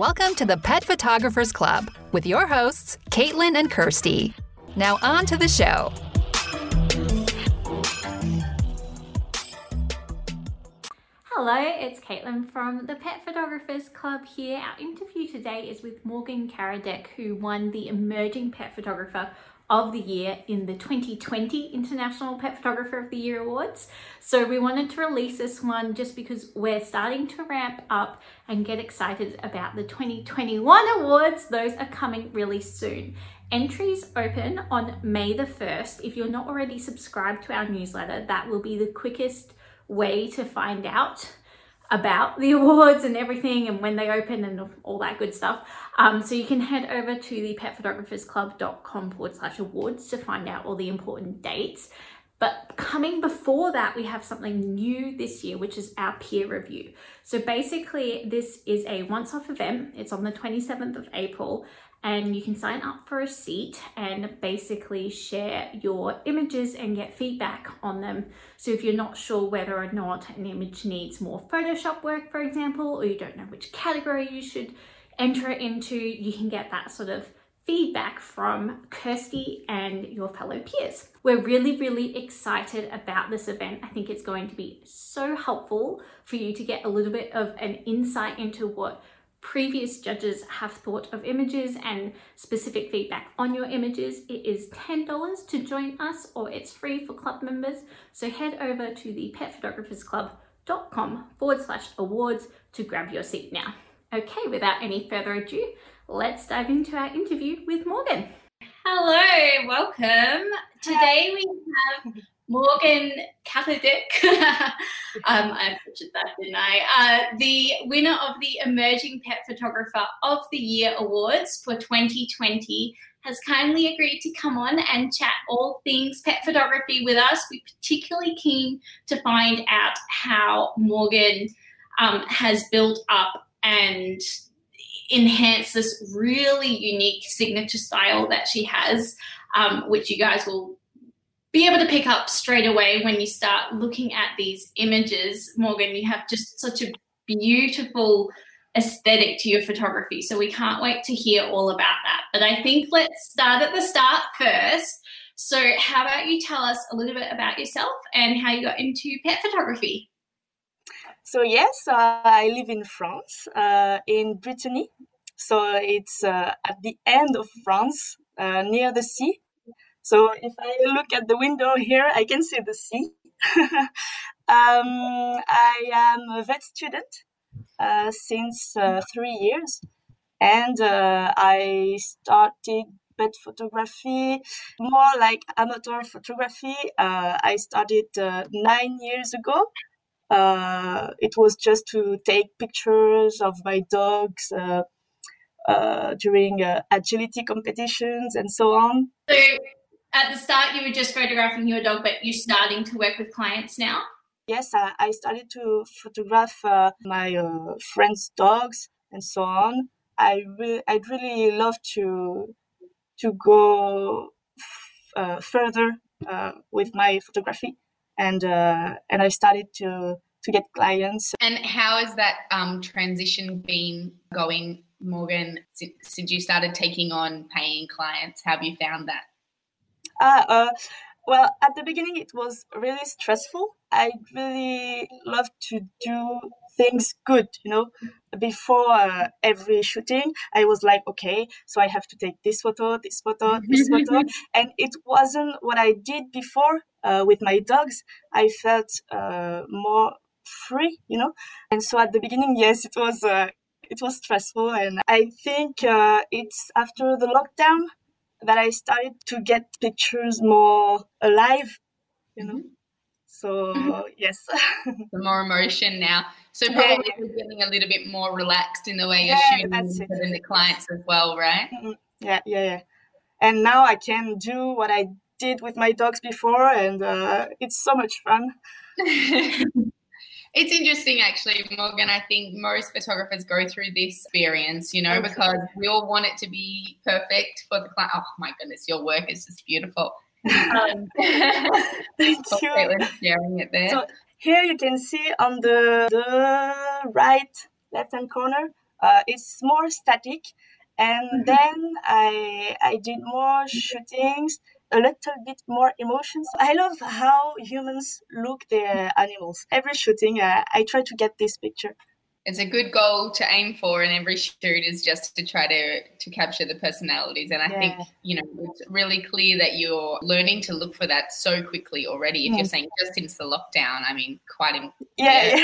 Welcome to the Pet Photographers Club with your hosts, Caitlin and Kirstie. Now, on to the show. Hello, it's Caitlin from the Pet Photographers Club here. Our interview today is with Morgane Caradec, who won the Emerging Pet Photographer of the Year in the 2020 International Pet Photographer of the Year Awards. So we wanted to release this one just because we're starting to ramp up and get excited about the 2021 awards. Those are coming really soon. Entries open on May the 1st. If you're not already subscribed to our newsletter, that will be the quickest way to find out about the awards and everything and when they open and all that good stuff. Um, so you can head over to the petphotographersclub.com forward slash awards to find out all the important dates. But coming before that, we have something new this year, which is our peer review. So basically, this is a once off event. It's on the 27th of April, and you can sign up for a seat and basically share your images and get feedback on them. So if you're not sure whether or not an image needs more Photoshop work, for example, or you don't know which category you should enter it into, you can get that sort of feedback from Kirstie and your fellow peers. We're really, really excited about this event. I think it's going to be so helpful for you to get a little bit of an insight into what previous judges have thought of images and specific feedback on your images. It is $10 to join us or it's free for club members. So head over to the petphotographersclub.com forward slash awards to grab your seat now. Okay, without any further ado, let's dive into our interview with Morgane. Hello, welcome. Today we have Morgane Caradec. um, I butchered that, didn't I? Uh, the winner of the Emerging Pet Photographer of the Year Awards for 2020 has kindly agreed to come on and chat all things pet photography with us. We're particularly keen to find out how Morgan um, has built up and enhanced this really unique signature style that she has, um, which you guys will be able to pick up straight away when you start looking at these images. Morgane, you have just such a beautiful aesthetic to your photography. So we can't wait to hear all about that. But I think let's start at the start first. So, how about you tell us a little bit about yourself and how you got into pet photography? So yes, uh, I live in France, uh, in Brittany. So it's uh, at the end of France, uh, near the sea. So if I look at the window here, I can see the sea. um, I am a vet student uh, since uh, three years, and I started pet photography, more like amateur photography. I started nine years ago uh, it was just to take pictures of my dogs uh, uh, during uh, agility competitions and so on. So, at the start, you were just photographing your dog, but you're starting to work with clients now? Yes, I, I started to photograph uh, my uh, friends' dogs and so on. I re- I'd really love to to go f- further with my photography and uh, and I started to to get clients. And how has that um, transition been going, Morgane, since, since, you started taking on paying clients? How have you found that? Uh, uh, well, at the beginning, it was really stressful. I really love to do things good, you know. Before uh, every shooting, I was like, okay, so I have to take this photo, this photo, this photo. And it wasn't what I did before uh, with my dogs. I felt uh, more free, you know. And so at the beginning, yes, it was uh, it was stressful, and I think uh, it's after the lockdown that I started to get pictures more alive, you know. Mm-hmm. So mm-hmm. yes, the more emotion now. So probably yeah, yeah. getting a little bit more relaxed in the way you're yeah, shooting and the clients as well, right? Mm-hmm. Yeah, yeah, yeah. And now I can do what I did with my dogs before, and uh, it's so much fun. It's interesting, actually, Morgane. I think most photographers go through this experience, you know, because we all want it to be perfect for the client. Oh my goodness, your work is just beautiful. Um, Thank you. Sharing it there. So here you can see on the, the right left hand corner uh, it's more static. And Mhm. then I I did more shootings, a little bit more emotions. I love how humans look their animals. Every shooting, uh, I try to get this picture. It's a good goal to aim for in every shoot is just to try to to capture the personalities. And I think, you know, it's really clear that you're learning to look for that so quickly already. If you're Mm. saying just since the lockdown, I mean, quite im- Yeah,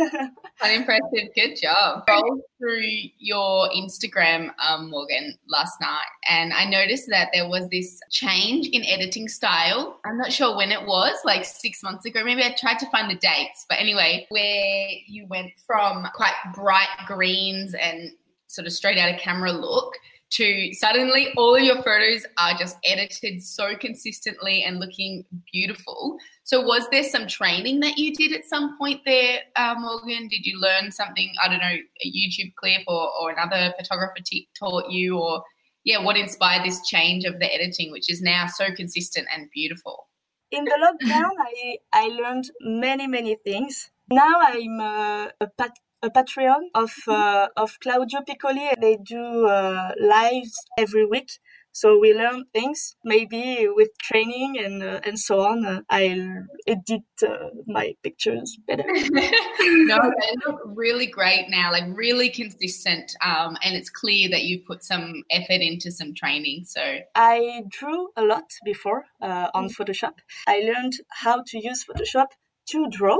yeah. quite impressive. Good job. Rolled through your Instagram, um, Morgane, last night, and I noticed that there was this change in editing style. I'm not sure when it was, like six months ago. Maybe I tried to find the dates, but anyway, where you went from quite bright greens and sort of straight out of camera look to suddenly all of your photos are just edited so consistently and looking beautiful. So, was there some training that you did at some point there, uh, Morgane? Did you learn something? I don't know, a YouTube clip or, or another photographer t- taught you, or yeah, what inspired this change of the editing, which is now so consistent and beautiful? In the lockdown, I I learned many many things. Now I'm a pat- a Patreon of uh, of Claudio Piccoli. They do uh, lives every week, so we learn things. Maybe with training and uh, and so on, uh, I'll edit uh, my pictures better. no, they look really great now, like really consistent. Um, and it's clear that you've put some effort into some training. So, I drew a lot before uh, on Photoshop. I learned how to use Photoshop to draw,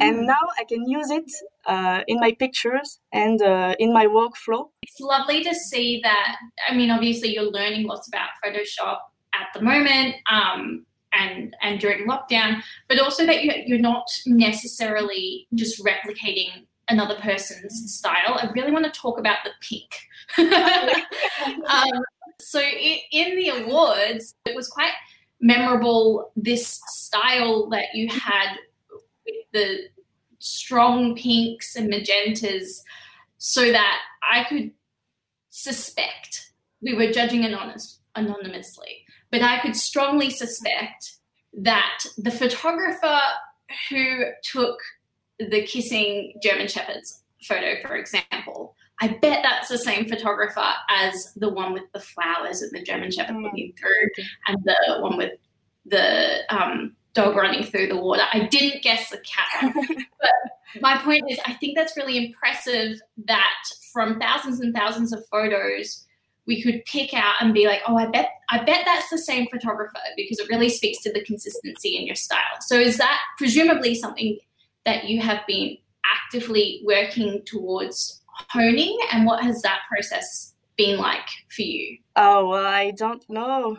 and now I can use it uh, in my pictures and uh, in my workflow. It's lovely to see that. I mean, obviously, you're learning lots about Photoshop at the moment. Um, and, and during lockdown, but also that you, you're not necessarily just replicating another person's style. I really want to talk about the pink. um, so in the awards, it was quite memorable this style that you had the strong pinks and magentas so that I could suspect we were judging anonymous, anonymously, but I could strongly suspect that the photographer who took the kissing German Shepherds photo, for example, I bet that's the same photographer as the one with the flowers and the German Shepherd Mm. looking through, and the one with the um, dog running through the water. I didn't guess the cat, but my point is, I think that's really impressive that from thousands and thousands of photos, we could pick out and be like, oh, I bet, I bet that's the same photographer because it really speaks to the consistency in your style. So is that presumably something that you have been actively working towards honing, and what has that process been like for you? Oh, well, I don't know.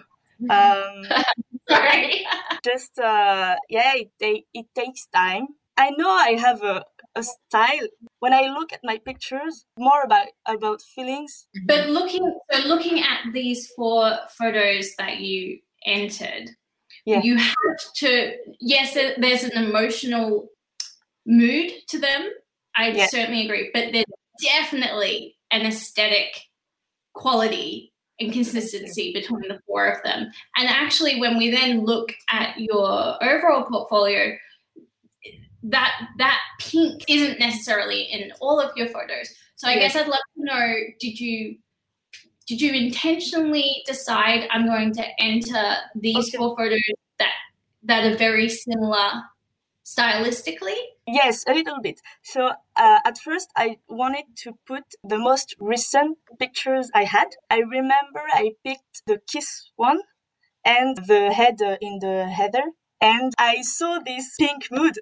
Um, Sorry. just uh, yeah, it, ta- it takes time. I know I have a, a style. When I look at my pictures, more about about feelings. But looking so looking at these four photos that you entered, Yeah. you have to yes, there's an emotional mood to them. I Yeah. certainly agree, but there's definitely an aesthetic quality and consistency between the four of them. And actually, when we then look at your overall portfolio, that that pink isn't necessarily in all of your photos. So I Yeah. guess I'd love to know: Did you did you intentionally decide I'm going to enter these Okay. four photos that that are very similar stylistically? Yes, a little bit. So uh, at first, I wanted to put the most recent pictures I had. I remember I picked the kiss one and the head uh, in the heather, and I saw this pink mood.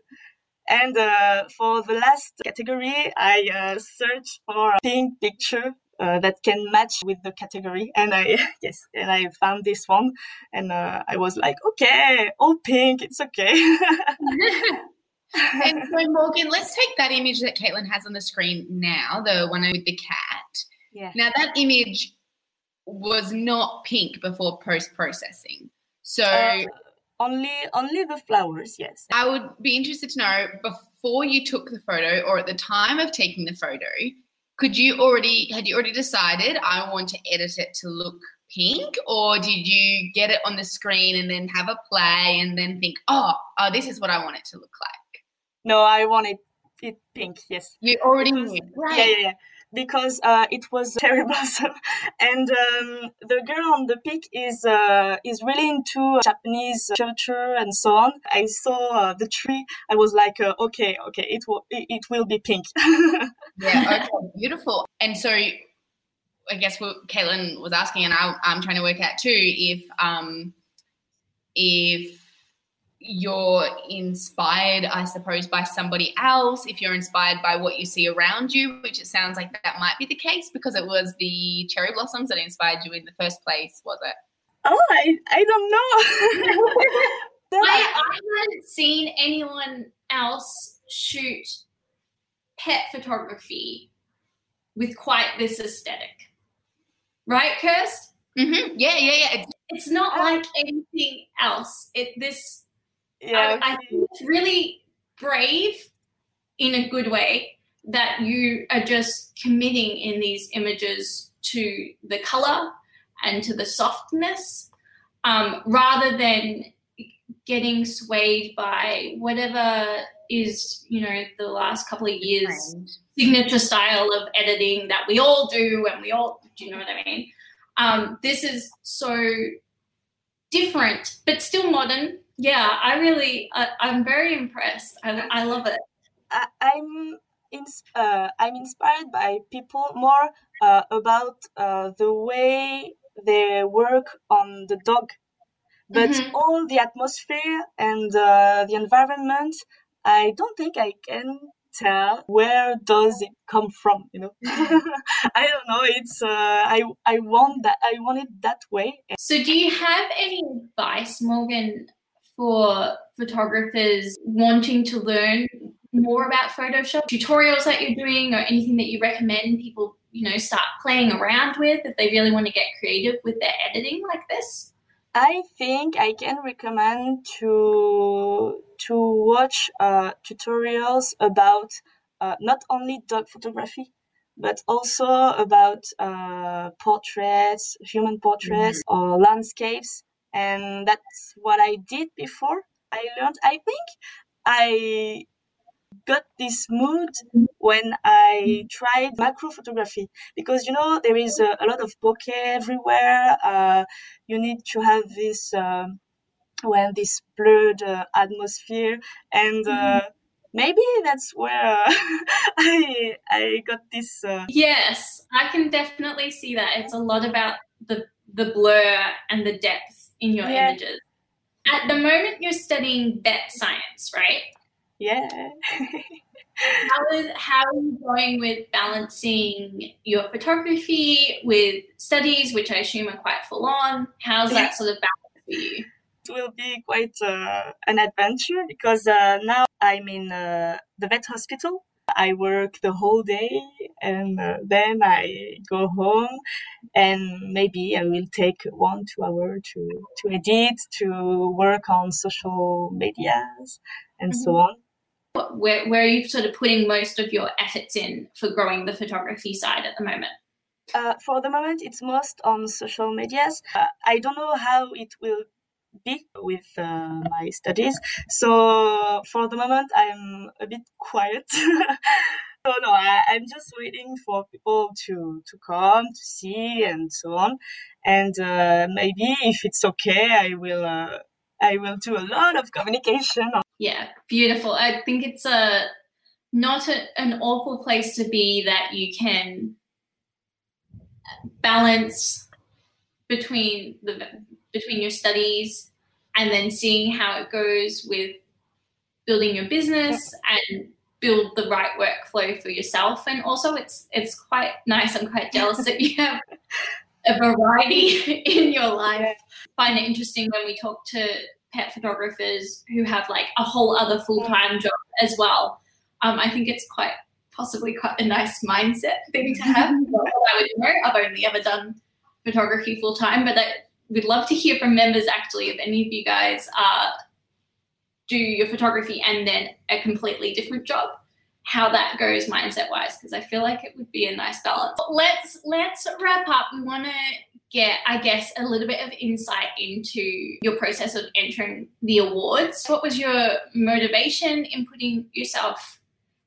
And uh, for the last category, I uh, searched for a pink picture uh, that can match with the category, and I yes, and I found this one, and uh, I was like, okay, all pink, it's okay. and so, Morgan, let's take that image that Caitlin has on the screen now, the one with the cat. yeah. Now, that image was not pink before post processing. So, Uh, only only the flowers, yes. I would be interested to know before you took the photo or at the time of taking the photo, could you already had you already decided I want to edit it to look pink or did you get it on the screen and then have a play and then think, "Oh, oh this is what I want it to look like." No, I wanted it pink, yes. You already Because- knew. Yeah, yeah, yeah. because uh, it was cherry blossom, and um, the girl on the pic is uh, is really into Japanese culture and so on. I saw uh, the tree. I was like, uh, okay, okay, it will it, it will be pink. yeah, okay, beautiful. And so, I guess what Caitlin was asking, and I, I'm trying to work out too, if um, if you're inspired, I suppose, by somebody else, if you're inspired by what you see around you, which it sounds like that might be the case because it was the cherry blossoms that inspired you in the first place, was it? Oh, I, I don't know. I, I haven't seen anyone else shoot pet photography with quite this aesthetic. Right, Kirst? Mm-hmm. Yeah, yeah, yeah. It's, not like anything else. It this yeah, I, I think it's really brave in a good way that you are just committing in these images to the color and to the softness um, rather than getting swayed by whatever is you know the last couple of years signature style of editing that we all do and we all do you know what i mean um, this is so different but still modern yeah, I really, I, am very impressed. I, I love it. I, am ins- uh, I'm inspired by people more uh, about uh, the way they work on the dog, but mm-hmm. all the atmosphere and uh, the environment. I don't think I can tell where does it come from you know i don't know it's uh, i i want that i want it that way so do you have any advice Morgane for photographers wanting to learn more about Photoshop, tutorials that you're doing, or anything that you recommend people, you know, start playing around with if they really want to get creative with their editing like this? I think I can recommend to to watch uh, tutorials about uh, not only dog photography, but also about uh, portraits, human portraits, mm-hmm. or landscapes and that's what I did before. I learned. I think I got this mood when I tried macro photography because you know there is a, a lot of bokeh everywhere. Uh, you need to have this uh, when this blurred uh, atmosphere and. Uh, mm-hmm. Maybe that's where I I got this. Uh, yes, I can definitely see that. It's a lot about the the blur and the depth in your yeah. images. At the moment, you're studying vet science, right? Yeah. how, is, how are you going with balancing your photography with studies, which I assume are quite full on? How's that sort of balance for you? It will be quite uh, an adventure because uh, now I'm in uh, the vet hospital I work the whole day and uh, then I go home and maybe I will take one, two hour to, to edit, to work on social medias and mm-hmm. so on. Where, where are you sort of putting most of your efforts in for growing the photography side at the moment? Uh, for the moment, it's most on social medias. Uh, I don't know how it will be with uh, my studies. So for the moment, I'm a bit quiet. so no, I, am just waiting for people to to come to see and so on. And uh, maybe if it's okay, I will uh, I will do a lot of communication. Yeah, beautiful. I think it's a not a, an awful place to be that you can balance between the between your studies and then seeing how it goes with building your business and build the right workflow for yourself. And also it's it's quite nice i'm quite jealous that you have a variety in your life. Find it interesting when we talk to pet photographers who have like a whole other full-time job as well. Um, i think it's quite possibly quite a nice mindset thing to have. I would know. I've only ever done photography full-time but that we'd love to hear from members actually if any of you guys uh, do your photography and then a completely different job how that goes mindset wise because i feel like it would be a nice balance. Let's let's wrap up. We want to get i guess a little bit of insight into your process of entering the awards what was your motivation in putting yourself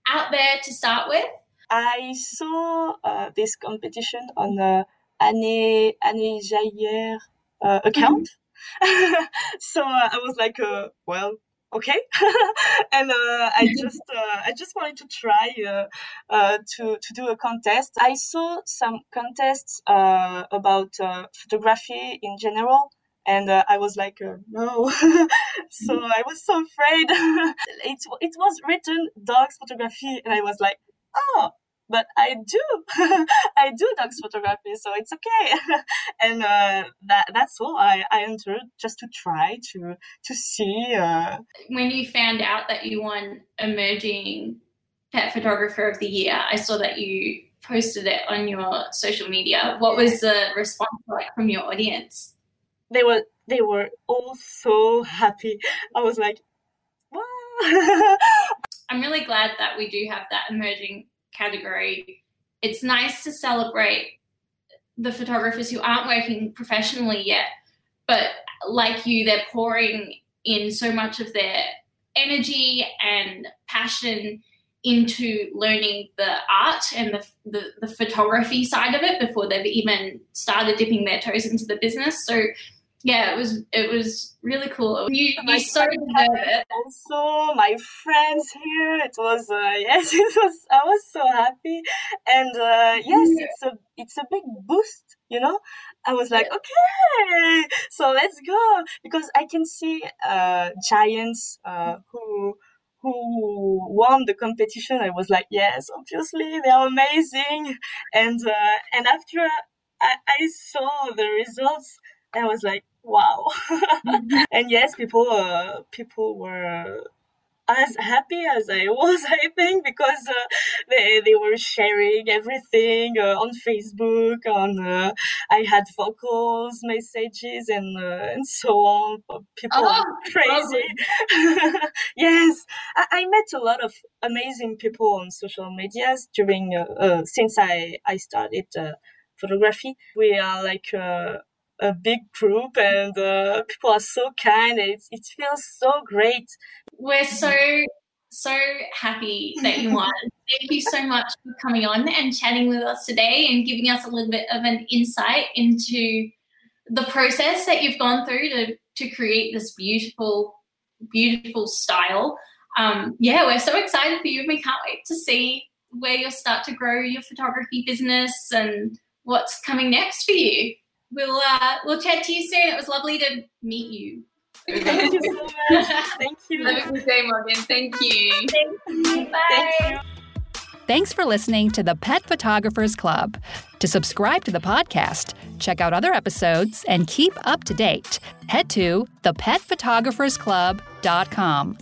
out there to start with I saw uh, this competition on the Anne Anne Jayer uh, account. Mm-hmm. so uh, I was like, uh, well, okay? And uh, i just uh, i just wanted to try uh, uh to to do a contest. I saw some contests uh, about uh, photography in general and i was like no. So i was so afraid. It, it was written dogs photography and i was like oh but I do, I do dogs photography, so it's okay. and uh, that that's all. I, I entered just to try to to see. Uh... When you found out that you won emerging pet photographer of the year, I saw that you posted it on your social media. What was the response like from your audience? They were they were all so happy. I was like, wow. I'm really glad that we do have that emerging category, it's nice to celebrate the photographers who aren't working professionally yet, but like you, they're pouring in so much of their energy and passion into learning the art and the, the, the, photography side of it before they've even started dipping their toes into the business. So yeah, it was it was really cool. You you so deserve it. Also, my friends here, it was uh, yes, it was. I was so happy, and uh, yes, yeah. it's a it's a big boost. You know, I was like, okay, so let's go because I can see uh, giants uh, who who won the competition. I was like, yes, obviously they are amazing, and uh, and after I, I saw the results, I was like, wow and yes people uh, people were as happy as I was, I think, because uh, they, they were sharing everything uh, on Facebook. On uh, I had vocals, messages, and uh, and so on. People oh, are crazy. yes, I, I, met a lot of amazing people on social medias during uh, uh, since I I started photography. We are like a big group and uh, people are so kind and it, it feels so great. We're so so happy that you won thank you so much for coming on and chatting with us today and giving us a little bit of an insight into the process that you've gone through to to create this beautiful beautiful style. Um, yeah we're so excited for you and we can't wait to see where you'll start to grow your photography business and what's coming next for you we'll uh, we'll chat to you soon. It was lovely to meet you. Thank you so much. Thank you. Have a good day, Morgane. Thank you. Thank you. Bye. Thank you. Thanks for listening to the Pet Photographers Club. To subscribe to the podcast, check out other episodes, and keep up to date, head to thepetphotographersclub.com.